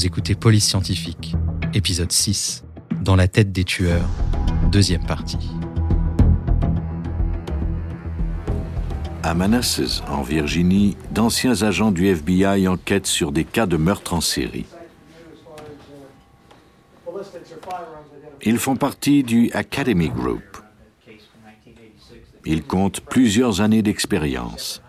Vous écoutez Police Scientifique, épisode 6, Dans la tête des tueurs, deuxième partie. À Manassas, en Virginie, d'anciens agents du FBI enquêtent sur des cas de meurtre en série. Ils font partie du Academy Group. Ils comptent plusieurs années d'expérience.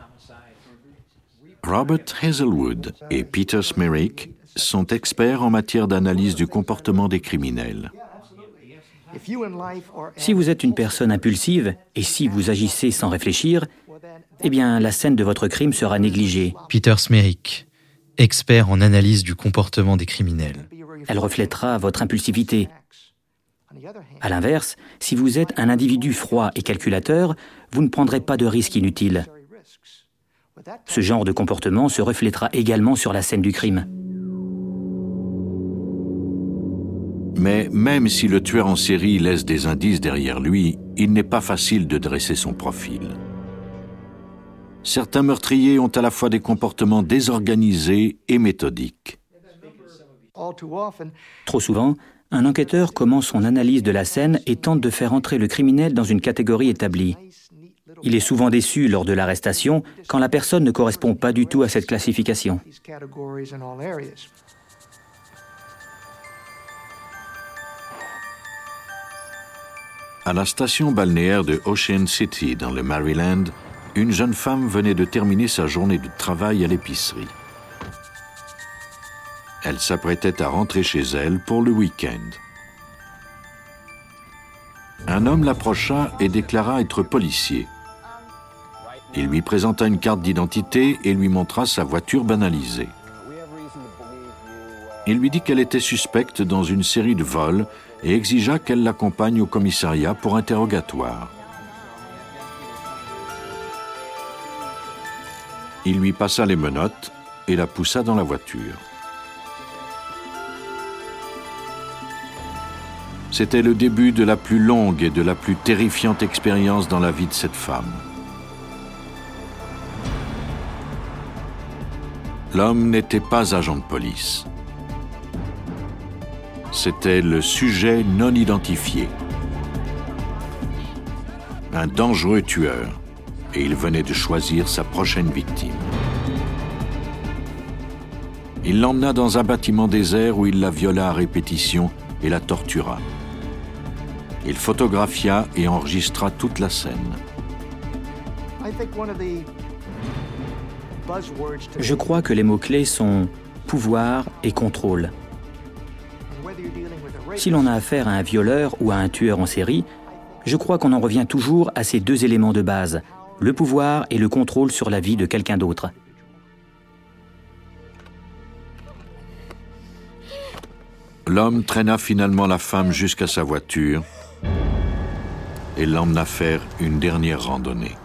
Robert Hazelwood et Peter Smerick sont experts en matière d'analyse du comportement des criminels. Si vous êtes une personne impulsive et si vous agissez sans réfléchir, eh bien, la scène de votre crime sera négligée. Peter Smerick, expert en analyse du comportement des criminels. Elle reflètera votre impulsivité. À l'inverse, si vous êtes un individu froid et calculateur, vous ne prendrez pas de risques inutiles. Ce genre de comportement se reflètera également sur la scène du crime. Mais même si le tueur en série laisse des indices derrière lui, il n'est pas facile de dresser son profil. Certains meurtriers ont à la fois des comportements désorganisés et méthodiques. Trop souvent, un enquêteur commence son analyse de la scène et tente de faire entrer le criminel dans une catégorie établie. Il est souvent déçu lors de l'arrestation quand la personne ne correspond pas du tout à cette classification. À la station balnéaire de Ocean City, dans le Maryland, une jeune femme venait de terminer sa journée de travail à l'épicerie. Elle s'apprêtait à rentrer chez elle pour le week-end. Un homme l'approcha et déclara être policier. Il lui présenta une carte d'identité et lui montra sa voiture banalisée. Il lui dit qu'elle était suspecte dans une série de vols et exigea qu'elle l'accompagne au commissariat pour interrogatoire. Il lui passa les menottes et la poussa dans la voiture. C'était le début de la plus longue et de la plus terrifiante expérience dans la vie de cette femme. L'homme n'était pas agent de police. C'était le sujet non identifié. Un dangereux tueur. Et il venait de choisir sa prochaine victime. Il l'emmena dans un bâtiment désert où il la viola à répétition et la tortura. Il photographia et enregistra toute la scène. Je crois que les mots-clés sont pouvoir et contrôle. Si l'on a affaire à un violeur ou à un tueur en série, je crois qu'on en revient toujours à ces deux éléments de base, le pouvoir et le contrôle sur la vie de quelqu'un d'autre. L'homme traîna finalement la femme jusqu'à sa voiture et l'emmena faire une dernière randonnée.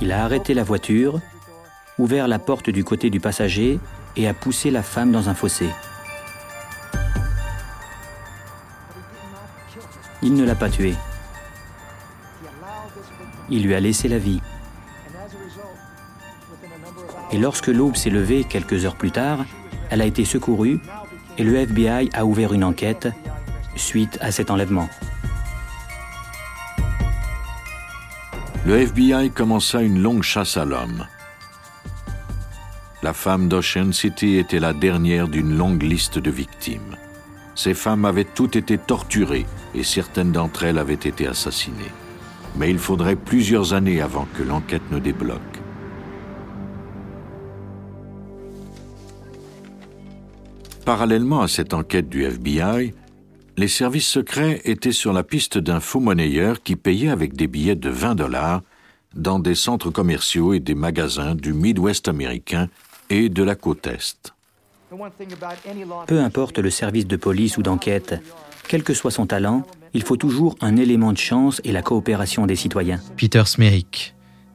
Il a arrêté la voiture, ouvert la porte du côté du passager et a poussé la femme dans un fossé. Il ne l'a pas tuée. Il lui a laissé la vie. Et lorsque l'aube s'est levée quelques heures plus tard, elle a été secourue et le FBI a ouvert une enquête suite à cet enlèvement. Le FBI commença une longue chasse à l'homme. La femme d'Ocean City était la dernière d'une longue liste de victimes. Ces femmes avaient toutes été torturées et certaines d'entre elles avaient été assassinées. Mais il faudrait plusieurs années avant que l'enquête ne débloque. Parallèlement à cette enquête du FBI, les services secrets étaient sur la piste d'un faux monnayeur qui payait avec des billets de 20 dollars dans des centres commerciaux et des magasins du Midwest américain et de la côte Est. Peu importe le service de police ou d'enquête, quel que soit son talent, il faut toujours un élément de chance et la coopération des citoyens. Peter Smerick,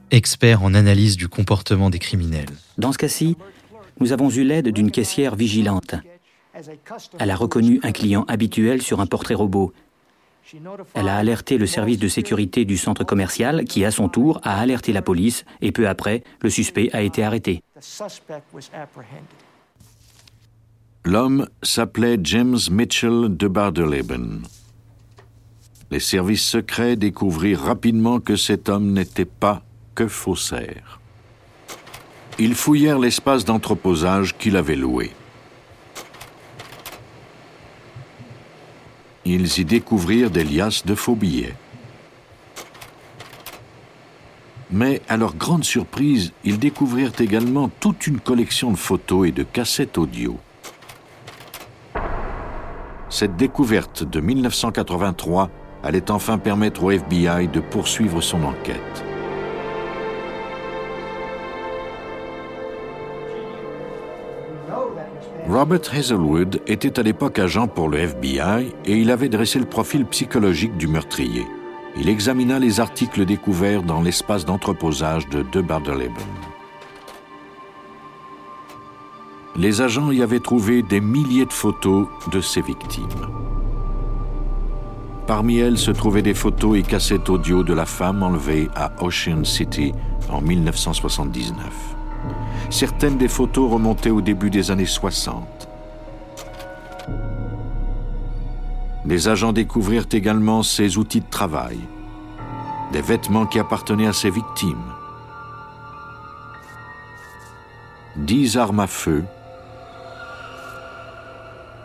expert en analyse du comportement des criminels. Dans ce cas-ci, nous avons eu l'aide d'une caissière vigilante. Elle a reconnu un client habituel sur un portrait robot. Elle a alerté le service de sécurité du centre commercial qui, à son tour, a alerté la police et peu après, le suspect a été arrêté. L'homme s'appelait James Mitchell de Bardeleben. Les services secrets découvrirent rapidement que cet homme n'était pas que faussaire. Ils fouillèrent l'espace d'entreposage qu'il avait loué. Ils y découvrirent des liasses de faux billets. Mais à leur grande surprise, ils découvrirent également toute une collection de photos et de cassettes audio. Cette découverte de 1983 allait enfin permettre au FBI de poursuivre son enquête. Robert Hazelwood était à l'époque agent pour le FBI et il avait dressé le profil psychologique du meurtrier. Il examina les articles découverts dans l'espace d'entreposage de De Bardeleben. Les agents y avaient trouvé des milliers de photos de ses victimes. Parmi elles se trouvaient des photos et cassettes audio de la femme enlevée à Ocean City en 1979. Certaines des photos remontaient au début des années 60. Les agents découvrirent également ses outils de travail, des vêtements qui appartenaient à ses victimes, dix armes à feu,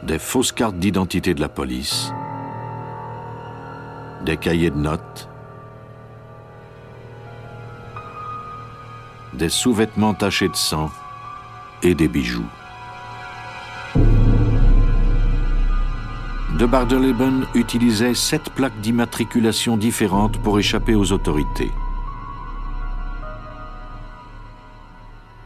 des fausses cartes d'identité de la police, des cahiers de notes, des sous-vêtements tachés de sang et des bijoux. De Bardeleben utilisait sept plaques d'immatriculation différentes pour échapper aux autorités.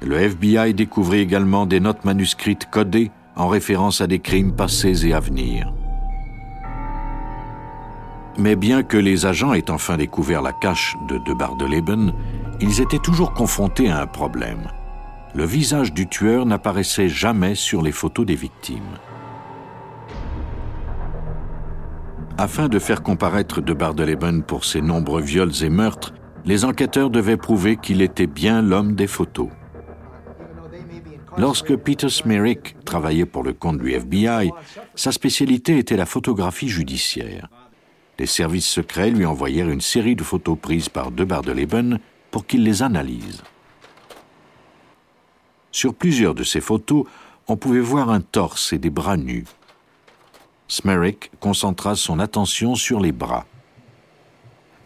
Le FBI découvrit également des notes manuscrites codées en référence à des crimes passés et à venir. Mais bien que les agents aient enfin découvert la cache de De Bardeleben, ils étaient toujours confrontés à un problème. Le visage du tueur n'apparaissait jamais sur les photos des victimes. Afin de faire comparaître de Bardeleben pour ses nombreux viols et meurtres, les enquêteurs devaient prouver qu'il était bien l'homme des photos. Lorsque Peter Smerick travaillait pour le compte du FBI, sa spécialité était la photographie judiciaire. Les services secrets lui envoyèrent une série de photos prises par de Bardeleben pour qu'il les analyse. Sur plusieurs de ces photos, on pouvait voir un torse et des bras nus. Smerick concentra son attention sur les bras.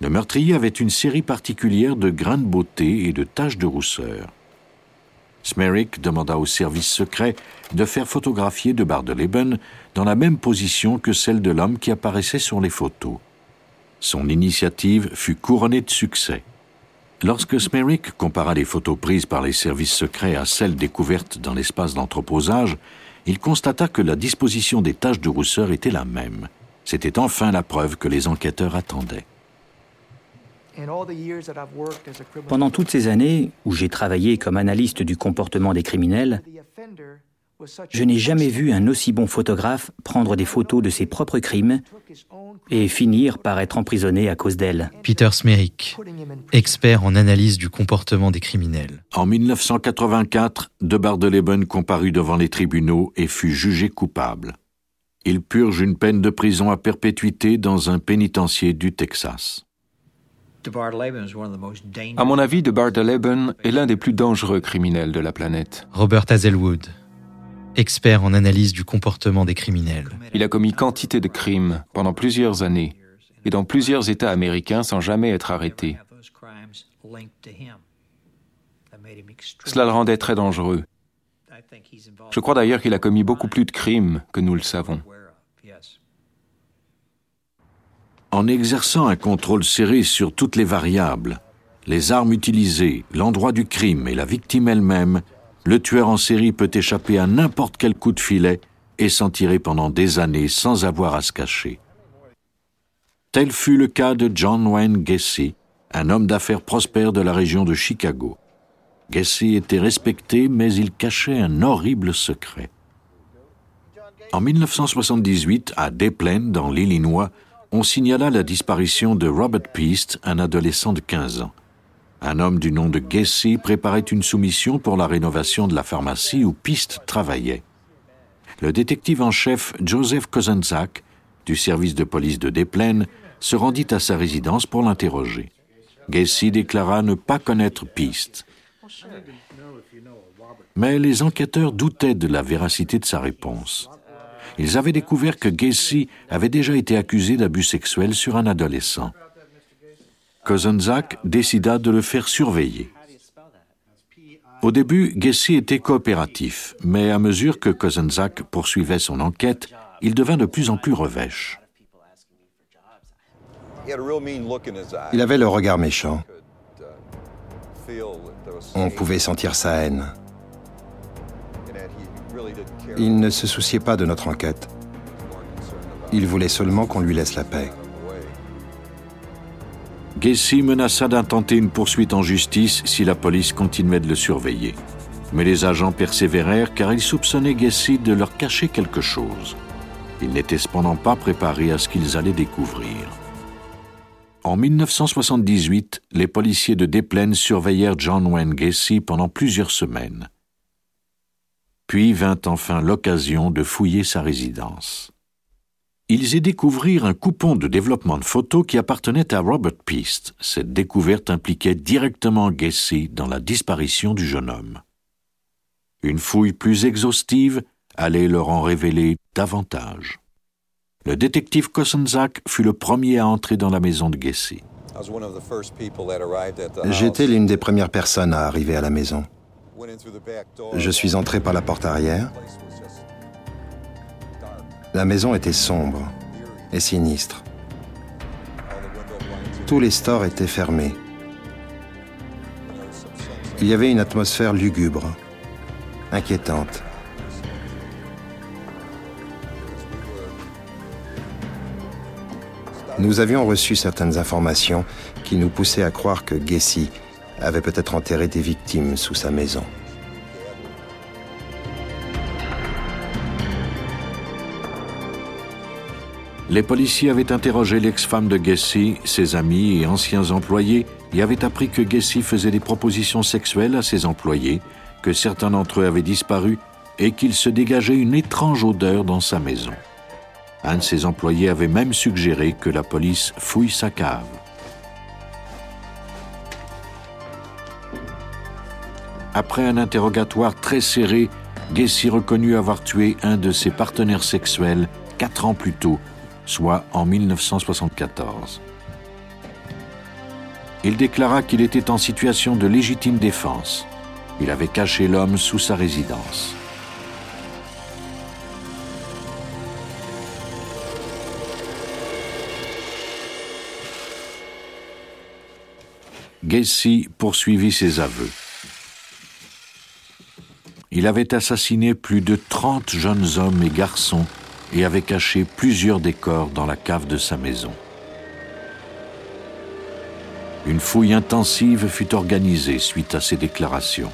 Le meurtrier avait une série particulière de grains de beauté et de taches de rousseur. Smerick demanda au service secret de faire photographier de Bardeleben dans la même position que celle de l'homme qui apparaissait sur les photos. Son initiative fut couronnée de succès. Lorsque Smerick compara les photos prises par les services secrets à celles découvertes dans l'espace d'entreposage, il constata que la disposition des taches de rousseur était la même. C'était enfin la preuve que les enquêteurs attendaient. Pendant toutes ces années où j'ai travaillé comme analyste du comportement des criminels, je n'ai jamais vu un aussi bon photographe prendre des photos de ses propres crimes et finir par être emprisonné à cause d'elles. Peter Smerick, expert en analyse du comportement des criminels. En 1984, De Bardeleben comparut devant les tribunaux et fut jugé coupable. Il purge une peine de prison à perpétuité dans un pénitencier du Texas. À mon avis, De Bardeleben est l'un des plus dangereux criminels de la planète. Robert Hazelwood, expert en analyse du comportement des criminels. Il a commis quantité de crimes pendant plusieurs années et dans plusieurs États américains sans jamais être arrêté. Cela le rendait très dangereux. Je crois d'ailleurs qu'il a commis beaucoup plus de crimes que nous le savons. En exerçant un contrôle serré sur toutes les variables, les armes utilisées, l'endroit du crime et la victime elle-même, le tueur en série peut échapper à n'importe quel coup de filet et s'en tirer pendant des années sans avoir à se cacher. Tel fut le cas de John Wayne Gacy, un homme d'affaires prospère de la région de Chicago. Gacy était respecté, mais il cachait un horrible secret. En 1978, à Des Plaines, dans l'Illinois, on signala la disparition de Robert Peast, un adolescent de 15 ans. Un homme du nom de Gacy préparait une soumission pour la rénovation de la pharmacie où Peast travaillait. Le détective en chef Joseph Kozenzak, du service de police de Desplaines, se rendit à sa résidence pour l'interroger. Gacy déclara ne pas connaître Peast. Mais les enquêteurs doutaient de la véracité de sa réponse. Ils avaient découvert que Gacy avait déjà été accusé d'abus sexuels sur un adolescent. Kozenzak décida de le faire surveiller. Au début, Gacy était coopératif, mais à mesure que Kozenzak poursuivait son enquête, il devint de plus en plus revêche. Il avait le regard méchant. On pouvait sentir sa haine. Il ne se souciait pas de notre enquête. Il voulait seulement qu'on lui laisse la paix. Gacy menaça d'intenter une poursuite en justice si la police continuait de le surveiller. Mais les agents persévérèrent car ils soupçonnaient Gacy de leur cacher quelque chose. Ils n'étaient cependant pas préparés à ce qu'ils allaient découvrir. En 1978, les policiers de Desplaines surveillèrent John Wayne Gacy pendant plusieurs semaines. Puis vint enfin l'occasion de fouiller sa résidence. Ils y découvrirent un coupon de développement de photos qui appartenait à Robert Peast. Cette découverte impliquait directement Gacy dans la disparition du jeune homme. Une fouille plus exhaustive allait leur en révéler davantage. Le détective Kosenzak fut le premier à entrer dans la maison de Gacy. J'étais l'une des premières personnes à arriver à la maison. Je suis entré par la porte arrière. La maison était sombre et sinistre. Tous les stores étaient fermés. Il y avait une atmosphère lugubre, inquiétante. Nous avions reçu certaines informations qui nous poussaient à croire que Gacy avait peut-être enterré des victimes sous sa maison. Les policiers avaient interrogé l'ex-femme de Gacy, ses amis et anciens employés, et avaient appris que Gacy faisait des propositions sexuelles à ses employés, que certains d'entre eux avaient disparu et qu'il se dégageait une étrange odeur dans sa maison. Un de ses employés avait même suggéré que la police fouille sa cave. Après un interrogatoire très serré, Gacy reconnut avoir tué un de ses partenaires sexuels quatre ans plus tôt, soit en 1974. Il déclara qu'il était en situation de légitime défense. Il avait caché l'homme sous sa résidence. Gacy poursuivit ses aveux. Il avait assassiné plus de 30 jeunes hommes et garçons et avait caché plusieurs décors dans la cave de sa maison. Une fouille intensive fut organisée suite à ces déclarations.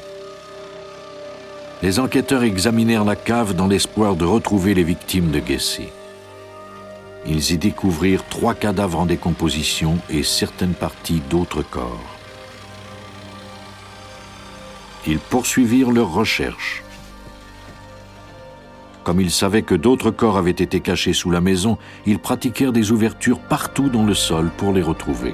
Les enquêteurs examinèrent la cave dans l'espoir de retrouver les victimes de Gacy. Ils y découvrirent trois cadavres en décomposition et certaines parties d'autres corps ils poursuivirent leurs recherches. Comme ils savaient que d'autres corps avaient été cachés sous la maison, ils pratiquèrent des ouvertures partout dans le sol pour les retrouver.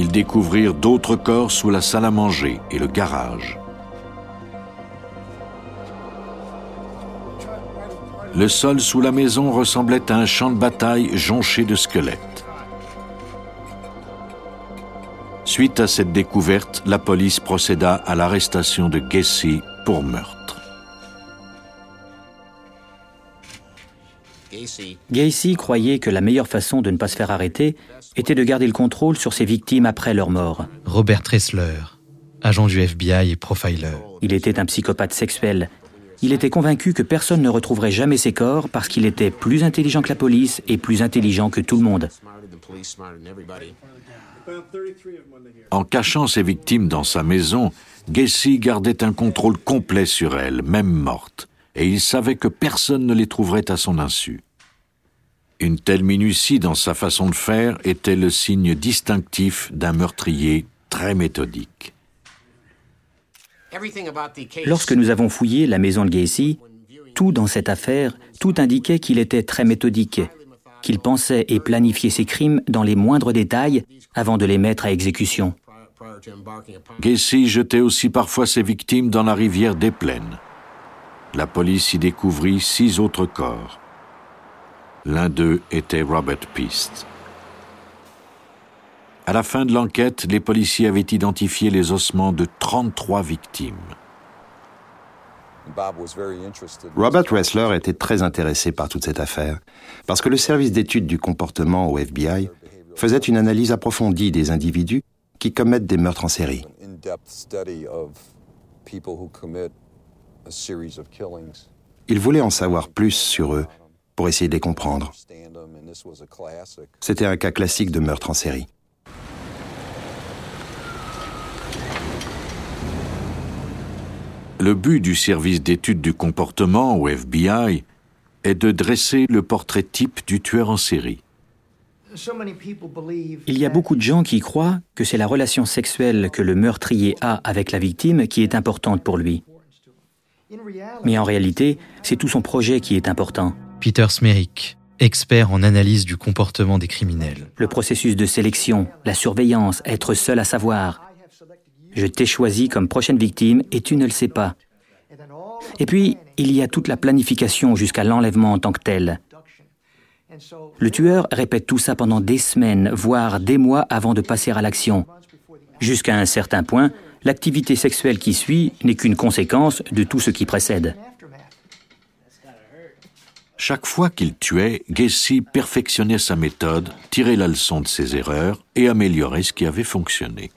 Ils découvrirent d'autres corps sous la salle à manger et le garage. Le sol sous la maison ressemblait à un champ de bataille jonché de squelettes. Suite à cette découverte, la police procéda à l'arrestation de Gacy pour meurtre. Gacy croyait que la meilleure façon de ne pas se faire arrêter était de garder le contrôle sur ses victimes après leur mort. Robert Tressler, agent du FBI et profiler. Il était un psychopathe sexuel Il était convaincu que personne ne retrouverait jamais ses corps parce qu'il était plus intelligent que la police et plus intelligent que tout le monde. En cachant ses victimes dans sa maison, Gacy gardait un contrôle complet sur elles, même mortes, et il savait que personne ne les trouverait à son insu. Une telle minutie dans sa façon de faire était le signe distinctif d'un meurtrier très méthodique. Lorsque nous avons fouillé la maison de Gacy, tout dans cette affaire, tout indiquait qu'il était très méthodique, qu'il pensait et planifiait ses crimes dans les moindres détails avant de les mettre à exécution. Gacy jetait aussi parfois ses victimes dans la rivière des Plaines. La police y découvrit six autres corps. L'un d'eux était Robert Peast. À la fin de l'enquête, les policiers avaient identifié les ossements de 33 victimes. Robert Ressler était très intéressé par toute cette affaire, parce que le service d'études du comportement au FBI faisait une analyse approfondie des individus qui commettent des meurtres en série. Il voulait en savoir plus sur eux pour essayer de les comprendre. C'était un cas classique de meurtre en série. Le but du service d'études du comportement au FBI est de dresser le portrait type du tueur en série. Il y a beaucoup de gens qui croient que c'est la relation sexuelle que le meurtrier a avec la victime qui est importante pour lui. Mais en réalité, c'est tout son projet qui est important. Peter Smerick, expert en analyse du comportement des criminels. Le processus de sélection, la surveillance, être seul à savoir. Je t'ai choisi comme prochaine victime et tu ne le sais pas. Et puis, il y a toute la planification jusqu'à l'enlèvement en tant que tel. Le tueur répète tout ça pendant des semaines, voire des mois avant de passer à l'action. Jusqu'à un certain point, l'activité sexuelle qui suit n'est qu'une conséquence de tout ce qui précède. Chaque fois qu'il tuait, Gacy perfectionnait sa méthode, tirait la leçon de ses erreurs et améliorait ce qui avait fonctionné.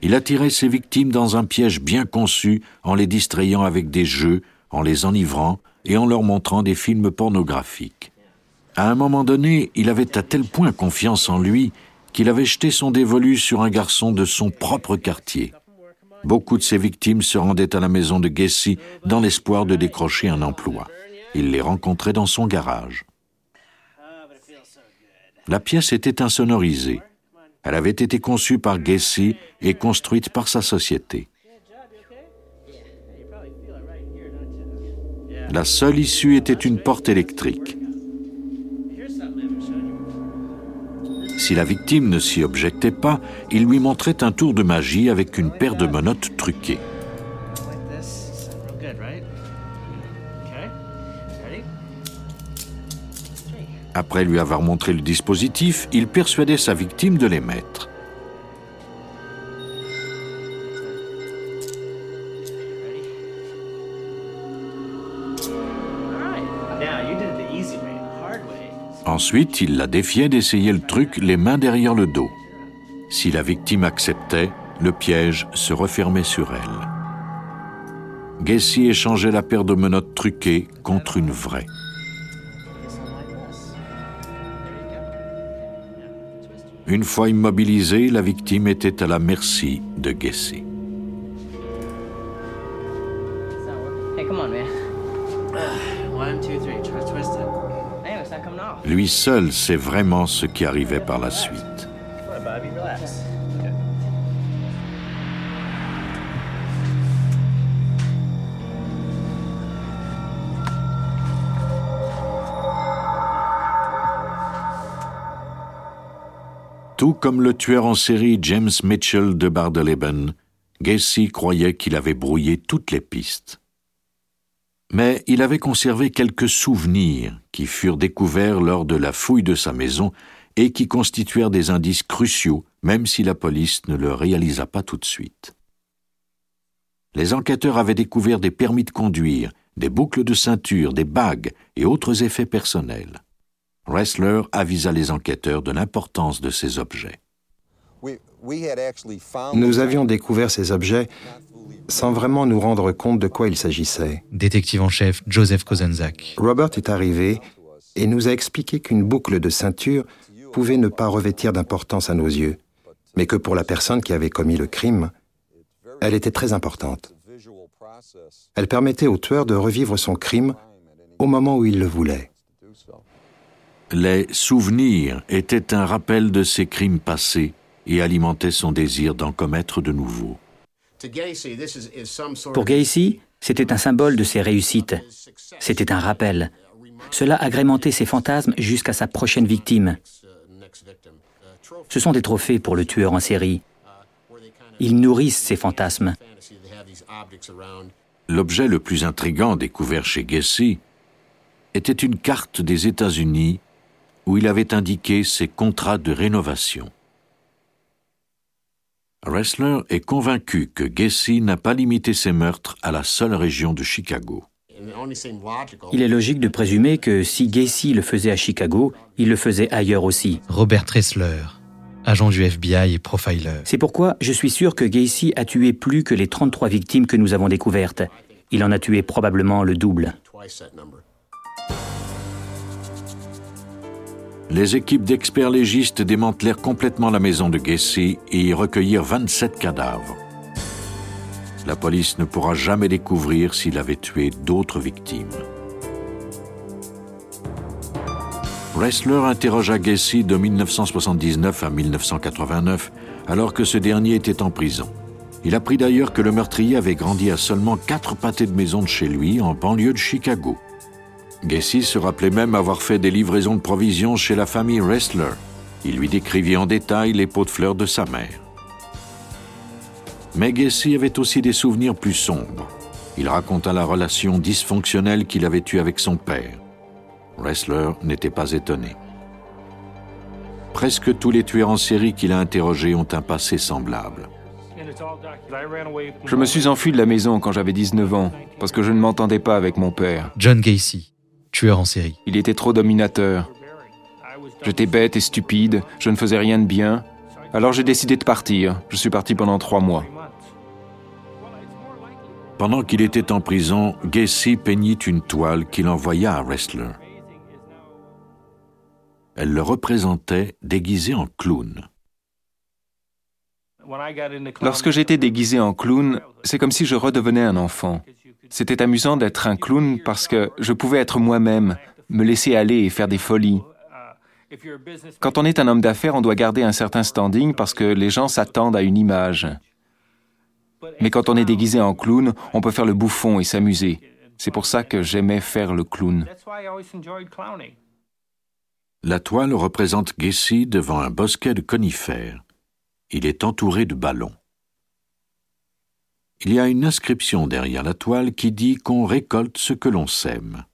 Il attirait ses victimes dans un piège bien conçu en les distrayant avec des jeux, en les enivrant et en leur montrant des films pornographiques. À un moment donné, il avait à tel point confiance en lui qu'il avait jeté son dévolu sur un garçon de son propre quartier. Beaucoup de ses victimes se rendaient à la maison de Gacy dans l'espoir de décrocher un emploi. Il les rencontrait dans son garage. La pièce était insonorisée. Elle avait été conçue par Gacy et construite par sa société. La seule issue était une porte électrique. Si la victime ne s'y objectait pas, il lui montrait un tour de magie avec une paire de menottes truquées. Après lui avoir montré le dispositif, il persuadait sa victime de les mettre. Ensuite, il la défiait d'essayer le truc les mains derrière le dos. Si la victime acceptait, le piège se refermait sur elle. Gacy échangeait la paire de menottes truquées contre une vraie. Une fois immobilisée, la victime était à la merci de Gacy. Lui seul sait vraiment ce qui arrivait par la suite. Tout comme le tueur en série James Mitchell de Bardeleben, Gacy croyait qu'il avait brouillé toutes les pistes mais il avait conservé quelques souvenirs qui furent découverts lors de la fouille de sa maison et qui constituèrent des indices cruciaux, même si la police ne le réalisa pas tout de suite. Les enquêteurs avaient découvert des permis de conduire, des boucles de ceinture, des bagues et autres effets personnels. Ressler avisa les enquêteurs de l'importance de ces objets. Nous avions découvert ces objets sans vraiment nous rendre compte de quoi il s'agissait. Détective en chef Joseph Kozenzak. Robert est arrivé et nous a expliqué qu'une boucle de ceinture pouvait ne pas revêtir d'importance à nos yeux, mais que pour la personne qui avait commis le crime, elle était très importante. Elle permettait au tueur de revivre son crime au moment où il le voulait. Les souvenirs étaient un rappel de ses crimes passés et alimentaient son désir d'en commettre de nouveaux. Pour Gacy, c'était un symbole de ses réussites. C'était un rappel. Cela agrémentait ses fantasmes jusqu'à sa prochaine victime. Ce sont des trophées pour le tueur en série. Ils nourrissent ses fantasmes. L'objet le plus intrigant découvert chez Gacy était une carte des États-Unis où il avait indiqué ses contrats de rénovation. Ressler est convaincu que Gacy n'a pas limité ses meurtres à la seule région de Chicago. Il est logique de présumer que si Gacy le faisait à Chicago, il le faisait ailleurs aussi. Robert Ressler, agent du FBI et profiler. C'est pourquoi je suis sûr que Gacy a tué plus que les 33 victimes que nous avons découvertes. Il en a tué probablement le double. Les équipes d'experts légistes démantelèrent complètement la maison de Gacy et y recueillirent 27 cadavres. La police ne pourra jamais découvrir s'il avait tué d'autres victimes. Ressler interrogea Gacy de 1979 à 1989, alors que ce dernier était en prison. Il apprit d'ailleurs que le meurtrier avait grandi à seulement quatre pâtés de maison de chez lui, en banlieue de Chicago. Gacy se rappelait même avoir fait des livraisons de provisions chez la famille Ressler. Il lui décrivit en détail les pots de fleurs de sa mère. Mais Gacy avait aussi des souvenirs plus sombres. Il raconta la relation dysfonctionnelle qu'il avait eue avec son père. Ressler n'était pas étonné. Presque tous les tueurs en série qu'il a interrogés ont un passé semblable. Je me suis enfui de la maison quand j'avais 19 ans, parce que je ne m'entendais pas avec mon père. John Gacy, tueur en série. Il était trop dominateur. J'étais bête et stupide, je ne faisais rien de bien. Alors j'ai décidé de partir. Je suis parti pendant trois mois. Pendant qu'il était en prison, Gacy peignit une toile qu'il envoya à Wrestler. Elle le représentait déguisé en clown. Lorsque j'étais déguisé en clown, c'est comme si je redevenais un enfant. C'était amusant d'être un clown parce que je pouvais être moi-même, me laisser aller et faire des folies. Quand on est un homme d'affaires, on doit garder un certain standing parce que les gens s'attendent à une image. Mais quand on est déguisé en clown, on peut faire le bouffon et s'amuser. C'est pour ça que j'aimais faire le clown. La toile représente Gacy devant un bosquet de conifères. Il est entouré de ballons. Il y a une inscription derrière la toile qui dit qu'on récolte ce que l'on sème.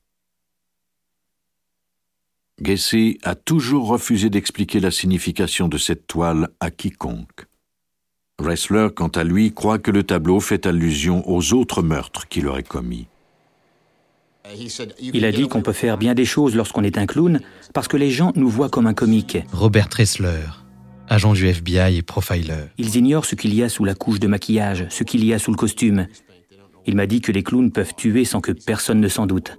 Gacy a toujours refusé d'expliquer la signification de cette toile à quiconque. Ressler, quant à lui, croit que le tableau fait allusion aux autres meurtres qu'il aurait commis. Il a dit qu'on peut faire bien des choses lorsqu'on est un clown parce que les gens nous voient comme un comique. Robert Ressler, agent du FBI et profiler. Ils ignorent ce qu'il y a sous la couche de maquillage, ce qu'il y a sous le costume. Il m'a dit que les clowns peuvent tuer sans que personne ne s'en doute.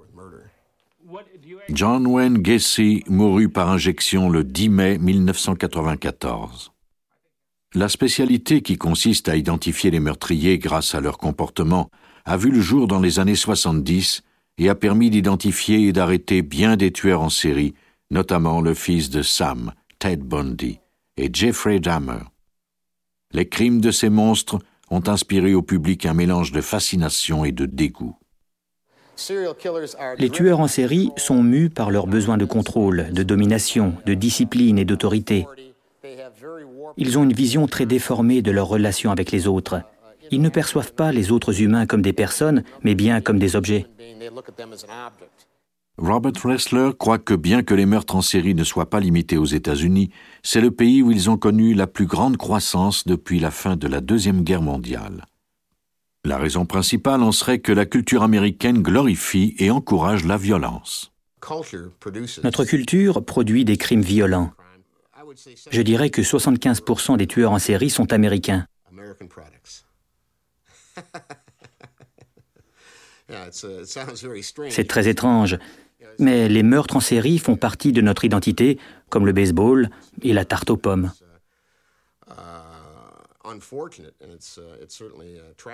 John Wayne Gacy mourut par injection le 10 mai 1994. La spécialité qui consiste à identifier les meurtriers grâce à leur comportement a vu le jour dans les années 70 et a permis d'identifier et d'arrêter bien des tueurs en série, notamment le fils de Sam, Ted Bundy, et Jeffrey Dahmer. Les crimes de ces monstres ont inspiré au public un mélange de fascination et de dégoût. Les tueurs en série sont mus par leur besoin de contrôle, de domination, de discipline et d'autorité. Ils ont une vision très déformée de leur relation avec les autres. Ils ne perçoivent pas les autres humains comme des personnes, mais bien comme des objets. Robert Ressler croit que bien que les meurtres en série ne soient pas limités aux États-Unis, c'est le pays où ils ont connu la plus grande croissance depuis la fin de la Deuxième Guerre mondiale. La raison principale en serait que la culture américaine glorifie et encourage la violence. Notre culture produit des crimes violents. Je dirais que 75% des tueurs en série sont américains. C'est très étrange, mais les meurtres en série font partie de notre identité, comme le baseball et la tarte aux pommes.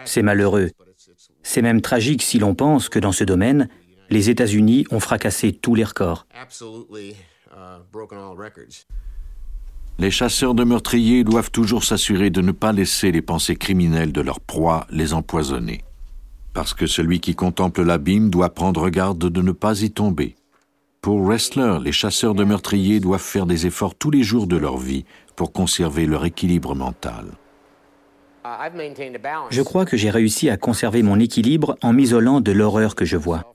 C'est malheureux. C'est même tragique si l'on pense que dans ce domaine, les États-Unis ont fracassé tous les records. Les chasseurs de meurtriers doivent toujours s'assurer de ne pas laisser les pensées criminelles de leur proie les empoisonner. Parce que celui qui contemple l'abîme doit prendre garde de ne pas y tomber. Pour Wrestler, les chasseurs de meurtriers doivent faire des efforts tous les jours de leur vie pour conserver leur équilibre mental. Je crois que j'ai réussi à conserver mon équilibre en m'isolant de l'horreur que je vois.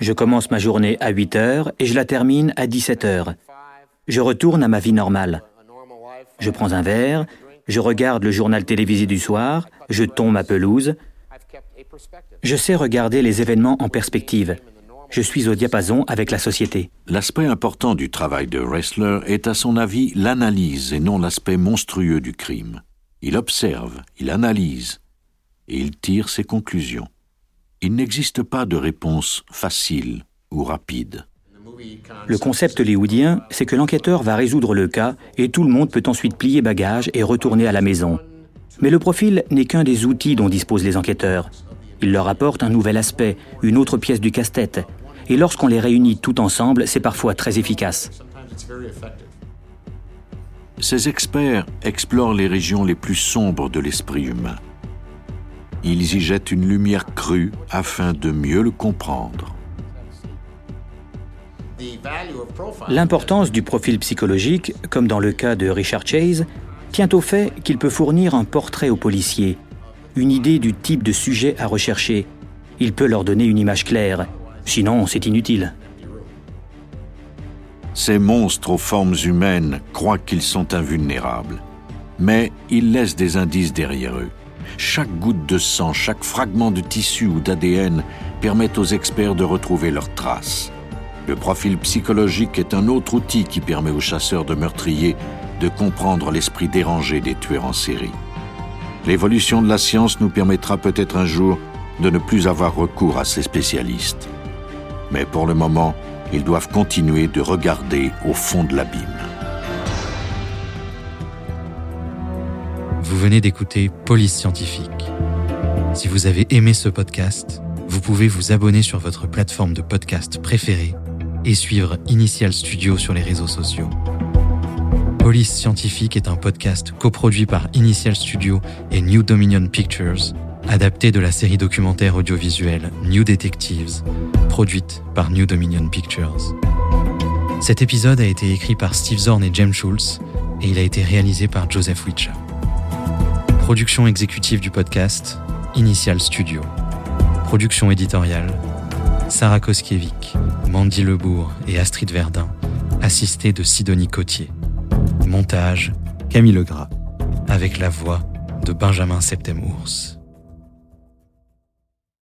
Je commence ma journée à 8 heures et je la termine à 17 heures. Je retourne à ma vie normale. Je prends un verre, je regarde le journal télévisé du soir, je tombe ma pelouse. Je sais regarder les événements en perspective. Je suis au diapason avec la société. L'aspect important du travail de Wrestler est à son avis l'analyse et non l'aspect monstrueux du crime. Il observe, il analyse et il tire ses conclusions. Il n'existe pas de réponse facile ou rapide. Le concept hollywoodien, c'est que l'enquêteur va résoudre le cas et tout le monde peut ensuite plier bagage et retourner à la maison. Mais le profil n'est qu'un des outils dont disposent les enquêteurs. Il leur apporte un nouvel aspect, une autre pièce du casse-tête. Et lorsqu'on les réunit tout ensemble, c'est parfois très efficace. Ces experts explorent les régions les plus sombres de l'esprit humain. Ils y jettent une lumière crue afin de mieux le comprendre. L'importance du profil psychologique, comme dans le cas de Richard Chase, tient au fait qu'il peut fournir un portrait aux policiers, une idée du type de sujet à rechercher. Il peut leur donner une image claire, sinon c'est inutile. Ces monstres aux formes humaines croient qu'ils sont invulnérables, mais ils laissent des indices derrière eux. Chaque goutte de sang, chaque fragment de tissu ou d'ADN permettent aux experts de retrouver leurs traces. Le profil psychologique est un autre outil qui permet aux chasseurs de meurtriers de comprendre l'esprit dérangé des tueurs en série. L'évolution de la science nous permettra peut-être un jour de ne plus avoir recours à ces spécialistes. Mais pour le moment, ils doivent continuer de regarder au fond de l'abîme. Vous venez d'écouter Police Scientifique. Si vous avez aimé ce podcast, vous pouvez vous abonner sur votre plateforme de podcast préférée et suivre Initial Studio sur les réseaux sociaux. Police Scientifique est un podcast coproduit par Initial Studio et New Dominion Pictures, adapté de la série documentaire audiovisuelle New Detectives, produite par New Dominion Pictures. Cet épisode a été écrit par Steve Zorn et James Schultz et il a été réalisé par Joseph Witcher. Production exécutive du podcast, Initial Studio. Production éditoriale, Sarah Koskiewicz, Mandy Lebourg et Astrid Verdun, assistée de Sidonie Cotier. Montage, Camille Legras, avec la voix de Benjamin Septemours.